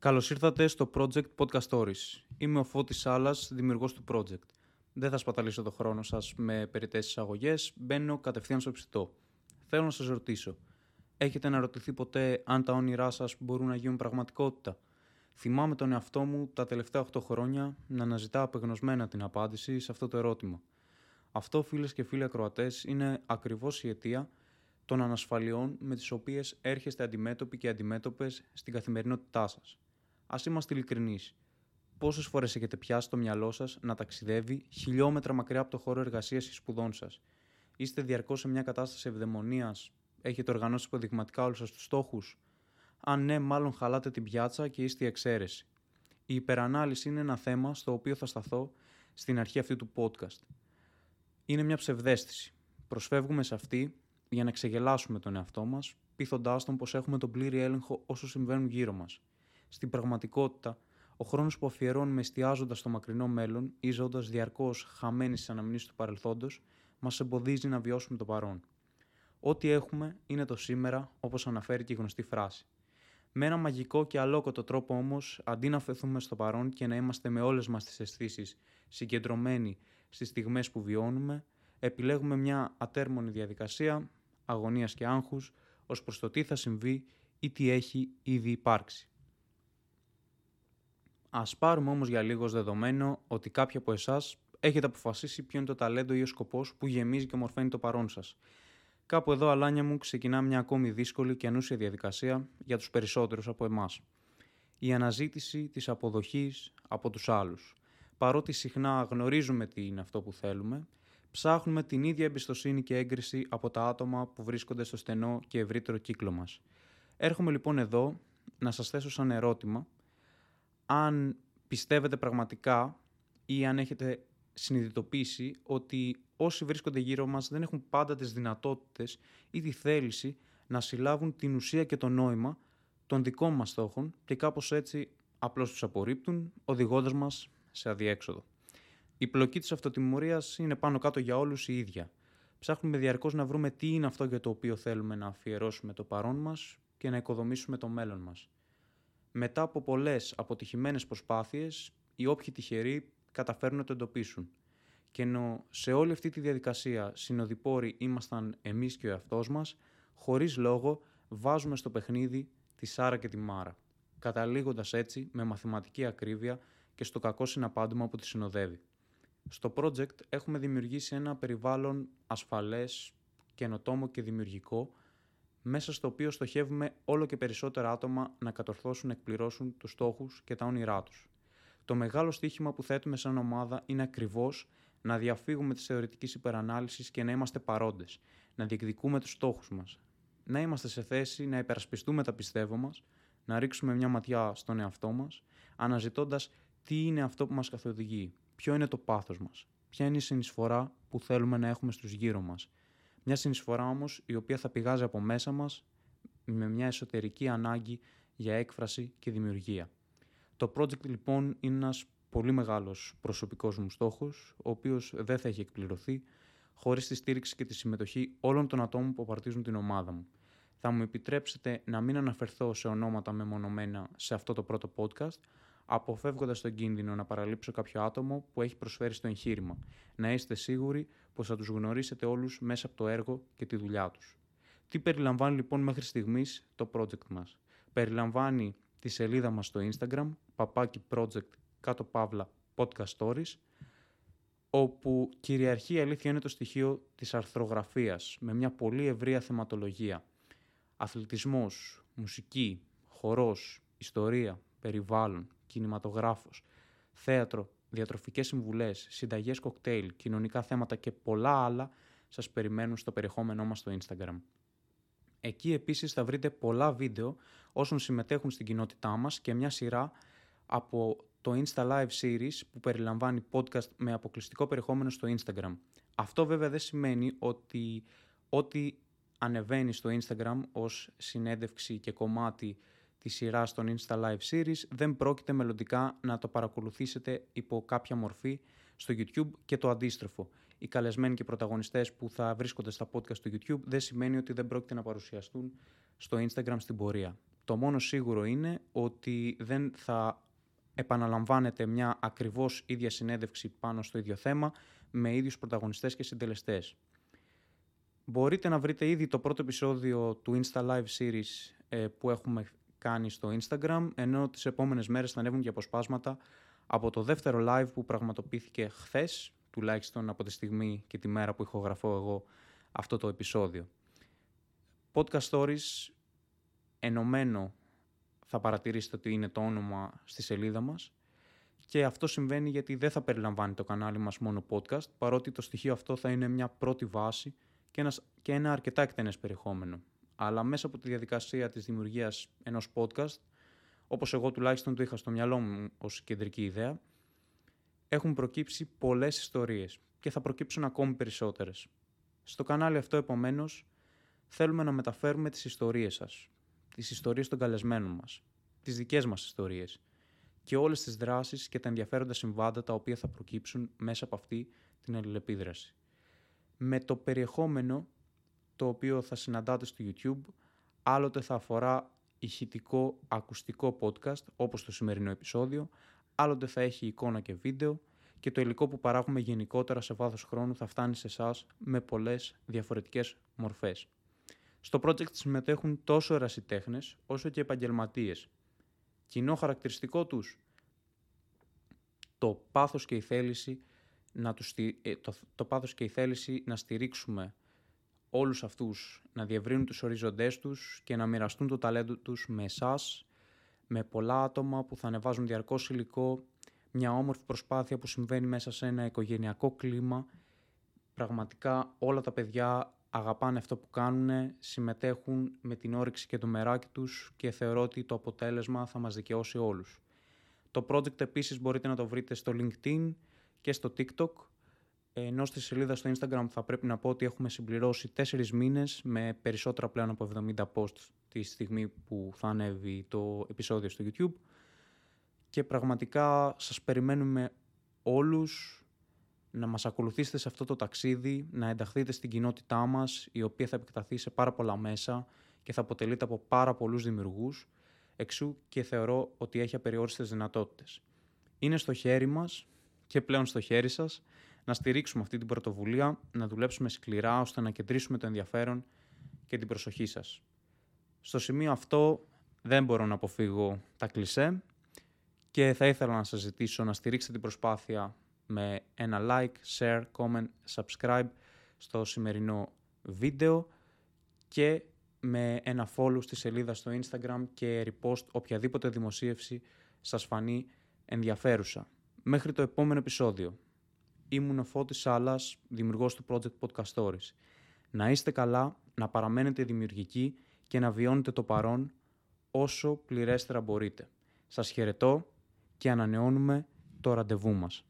Καλώς ήρθατε στο Project Podcast Stories. Είμαι ο Φώτης Σάλας, δημιουργός του Project. Δεν θα σπαταλήσω το χρόνο σας με περιττές εισαγωγές, μπαίνω κατευθείαν στο ψητό. Θέλω να σας ρωτήσω, έχετε αναρωτηθεί ποτέ αν τα όνειρά σας μπορούν να γίνουν πραγματικότητα; Θυμάμαι τον εαυτό μου τα τελευταία 8 χρόνια να αναζητά απεγνωσμένα την απάντηση σε αυτό το ερώτημα. Αυτό, φίλες και φίλοι ακροατές, είναι ακριβώς η αιτία των ανασφαλιών με τις οποίες έρχεστε αντιμέτωποι και αντιμέτωπες στην καθημερινότητά σας. Ας είμαστε ειλικρινείς. Πόσες φορές έχετε πιάσει το μυαλό σας να ταξιδεύει χιλιόμετρα μακριά από το χώρο εργασίας ή σπουδών σας; Είστε διαρκώς σε μια κατάσταση ευδαιμονίας, έχετε οργανώσει υποδειγματικά όλους σας τους στόχους; Αν ναι, μάλλον χαλάτε την πιάτσα και είστε η εξαίρεση. Η υπερανάλυση είναι ένα θέμα στο οποίο θα σταθώ στην αρχή αυτή του podcast. Είναι μια ψευδέστηση. Προσφεύγουμε σε αυτή για να ξεγελάσουμε τον εαυτό μας, πείθοντάς τον πως έχουμε τον πλήρη έλεγχο όσο συμβαίνουν γύρω μας. Στην πραγματικότητα, ο χρόνος που αφιερώνουμε εστιάζοντας στο μακρινό μέλλον ή ζώντας διαρκώς χαμένοι στις αναμνήσεις του παρελθόντος, μας εμποδίζει να βιώσουμε το παρόν. Ό,τι έχουμε είναι το σήμερα, όπως αναφέρει και η γνωστή φράση. Με ένα μαγικό και αλόκοτο τρόπο όμως, αντί να φεθούμε στο παρόν και να είμαστε με όλες μας τις αισθήσεις συγκεντρωμένοι στις στιγμές που βιώνουμε, επιλέγουμε μια ατέρμονη διαδικασία αγωνίας και άγχους ως προς το τι θα συμβεί ή τι έχει ήδη υπάρξει. Ας πάρουμε όμως για λίγο δεδομένο ότι κάποιοι από εσάς έχετε αποφασίσει ποιο είναι το ταλέντο ή ο σκοπός που γεμίζει και μορφαίνει το παρόν σας. Κάπου εδώ, αλάνια μου, ξεκινά μια ακόμη δύσκολη και ανούσια διαδικασία για τους περισσότερους από εμάς. Η αναζήτηση της αποδοχής από τους άλλους. Παρότι συχνά γνωρίζουμε τι είναι αυτό που θέλουμε, ψάχνουμε την ίδια εμπιστοσύνη και έγκριση από τα άτομα που βρίσκονται στο στενό και ευρύτερο κύκλο μας. Έρχομαι λοιπόν εδώ να σας θέσω σαν ερώτημα αν πιστεύετε πραγματικά ή αν έχετε συνειδητοποιήσει ότι όσοι βρίσκονται γύρω μας δεν έχουν πάντα τις δυνατότητες ή τη θέληση να συλλάβουν την ουσία και το νόημα των δικών μας στόχων και κάπως έτσι απλώς τους απορρίπτουν, οδηγώντας μας σε αδιέξοδο. Η πλοκή της αυτοτιμωρίας είναι πάνω κάτω για όλους η ίδια. Ψάχνουμε διαρκώς να βρούμε τι είναι αυτό για το οποίο θέλουμε να αφιερώσουμε το παρόν μας και να οικοδομήσουμε το μέλλον μας. Μετά από πολλές αποτυχημένες προσπάθειες, οι όποιοι τυχεροί καταφέρουν να το εντοπίσουν. Και ενώ σε όλη αυτή τη διαδικασία συνοδοιπόροι ήμασταν εμείς και ο εαυτός μας, χωρίς λόγο βάζουμε στο παιχνίδι τη Σάρα και τη Μάρα, καταλήγοντας έτσι με μαθηματική ακρίβεια και στο κακό συναπάντημα που τη συνοδεύει. Στο project έχουμε δημιουργήσει ένα περιβάλλον ασφαλές, καινοτόμο και δημιουργικό, μέσα στο οποίο στοχεύουμε όλο και περισσότερα άτομα να κατορθώσουν να εκπληρώσουν τους στόχους και τα όνειρά τους. Το μεγάλο στίχημα που θέτουμε σαν ομάδα είναι ακριβώς να διαφύγουμε της θεωρητικής υπερανάλυσης και να είμαστε παρόντες, να διεκδικούμε τους στόχους μας, να είμαστε σε θέση να υπερασπιστούμε τα πιστεύω μας, να ρίξουμε μια ματιά στον εαυτό μας, αναζητώντας τι είναι αυτό που μας καθοδηγεί, ποιο είναι το πάθος μας, ποια είναι η συνεισφορά που θέλουμε να έχουμε στους γύρω μας. Μια συνεισφορά όμως η οποία θα πηγάζει από μέσα μας με μια εσωτερική ανάγκη για έκφραση και δημιουργία. Το project λοιπόν είναι ένας πολύ μεγάλος προσωπικός μου στόχος, ο οποίος δεν θα έχει εκπληρωθεί χωρίς τη στήριξη και τη συμμετοχή όλων των ατόμων που απαρτίζουν την ομάδα μου. Θα μου επιτρέψετε να μην αναφερθώ σε ονόματα μεμονωμένα σε αυτό το πρώτο podcast, αποφεύγοντας τον κίνδυνο να παραλείψω κάποιο άτομο που έχει προσφέρει στο εγχείρημα. Να είστε σίγουροι πως θα τους γνωρίσετε όλους μέσα από το έργο και τη δουλειά τους. Τι περιλαμβάνει λοιπόν μέχρι στιγμής το project μας; Περιλαμβάνει τη σελίδα μας στο Instagram, παπάκι project κάτω παύλα podcast stories, όπου κυριαρχεί η αλήθεια είναι το στοιχείο της αρθρογραφίας με μια πολύ ευρεία θεματολογία. Αθλητισμός, μουσική, χορός, ιστορία, περιβάλλον, κινηματογράφος, θέατρο, διατροφικές συμβουλές, συνταγές κοκτέιλ, κοινωνικά θέματα και πολλά άλλα σας περιμένουν στο περιεχόμενό μας στο Instagram. Εκεί επίσης θα βρείτε πολλά βίντεο όσων συμμετέχουν στην κοινότητά μας και μια σειρά από το Insta Live Series που περιλαμβάνει podcast με αποκλειστικό περιεχόμενο στο Instagram. Αυτό βέβαια δεν σημαίνει ότι ό,τι ανεβαίνει στο Instagram ως συνέντευξη και κομμάτι τη σειρά των Insta Live Series, δεν πρόκειται μελλοντικά να το παρακολουθήσετε υπό κάποια μορφή στο YouTube και το αντίστροφο. Οι καλεσμένοι και πρωταγωνιστές που θα βρίσκονται στα podcast του YouTube δεν σημαίνει ότι δεν πρόκειται να παρουσιαστούν στο Instagram στην πορεία. Το μόνο σίγουρο είναι ότι δεν θα επαναλαμβάνεται μια ακριβώς ίδια συνέντευξη πάνω στο ίδιο θέμα με ίδιους πρωταγωνιστές και συντελεστές. Μπορείτε να βρείτε ήδη το πρώτο επεισόδιο του Insta Live Series ε, που έχουμε κάνει στο Instagram, ενώ τις επόμενες μέρες θα ανέβουν και αποσπάσματα από το δεύτερο live που πραγματοποιήθηκε χθες, τουλάχιστον από τη στιγμή και τη μέρα που ηχογραφώ εγώ αυτό το επεισόδιο. Podcast Stories ενωμένο θα παρατηρήσετε ότι είναι το όνομα στη σελίδα μας και αυτό συμβαίνει γιατί δεν θα περιλαμβάνει το κανάλι μας μόνο podcast, παρότι το στοιχείο αυτό θα είναι μια πρώτη βάση και, ένας, και ένα αρκετά εκτενές περιεχόμενο. Αλλά μέσα από τη διαδικασία της δημιουργίας ενός podcast, όπως εγώ τουλάχιστον το είχα στο μυαλό μου ως κεντρική ιδέα, έχουν προκύψει πολλές ιστορίες και θα προκύψουν ακόμη περισσότερες. Στο κανάλι αυτό, επομένως, θέλουμε να μεταφέρουμε τις ιστορίες σας, τις ιστορίες των καλεσμένων μας, τις δικές μας ιστορίες και όλες τις δράσεις και τα ενδιαφέροντα συμβάντα τα οποία θα προκύψουν μέσα από αυτή την αλληλεπίδραση. Με το περιεχόμενο το οποίο θα συναντάτε στο YouTube, άλλοτε θα αφορά ηχητικό ακουστικό podcast όπως το σημερινό επεισόδιο, άλλοτε θα έχει εικόνα και βίντεο και το υλικό που παράγουμε γενικότερα σε βάθος χρόνου θα φτάνει σε εσάς με πολλές διαφορετικές μορφές. Στο project συμμετέχουν τόσο ερασιτέχνες όσο και επαγγελματίες. Κοινό χαρακτηριστικό τους, το πάθος και η θέληση να, τους, ε, το, το πάθος και η θέληση να στηρίξουμε όλους αυτούς, να διευρύνουν τους οριζοντές τους και να μοιραστούν το ταλέντο τους με εσάς, με πολλά άτομα που θα ανεβάζουν διαρκώς υλικό, μια όμορφη προσπάθεια που συμβαίνει μέσα σε ένα οικογενειακό κλίμα. Πραγματικά όλα τα παιδιά αγαπάνε αυτό που κάνουν, συμμετέχουν με την όρεξη και το μεράκι τους και θεωρώ ότι το αποτέλεσμα θα μας δικαιώσει όλους. Το project επίσης μπορείτε να το βρείτε στο LinkedIn και στο TikTok, ενώ στη σελίδα στο Instagram θα πρέπει να πω ότι έχουμε συμπληρώσει 4 μήνες με περισσότερα πλέον από 70 posts τη στιγμή που θα ανέβει το επεισόδιο στο YouTube. Και πραγματικά σας περιμένουμε όλους να μας ακολουθήσετε σε αυτό το ταξίδι, να ενταχθείτε στην κοινότητά μας, η οποία θα επεκταθεί σε πάρα πολλά μέσα και θα αποτελείται από πάρα πολλούς δημιουργούς, εξού και θεωρώ ότι έχει απεριόριστες δυνατότητες. Είναι στο χέρι μας και πλέον στο χέρι σας να στηρίξουμε αυτή την πρωτοβουλία, να δουλέψουμε σκληρά ώστε να κεντρήσουμε το ενδιαφέρον και την προσοχή σας. Στο σημείο αυτό δεν μπορώ να αποφύγω τα κλισέ και θα ήθελα να σας ζητήσω να στηρίξετε την προσπάθεια με ένα like, share, comment, subscribe στο σημερινό βίντεο και με ένα follow στη σελίδα στο Instagram και repost οποιαδήποτε δημοσίευση σας φανεί ενδιαφέρουσα. Μέχρι το επόμενο επεισόδιο. Ήμουν ο Φώτης Σάλας, δημιουργός του Project Podcast Stories. Να είστε καλά, να παραμένετε δημιουργικοί και να βιώνετε το παρόν όσο πληρέστερα μπορείτε. Σας χαιρετώ και ανανεώνουμε το ραντεβού μας.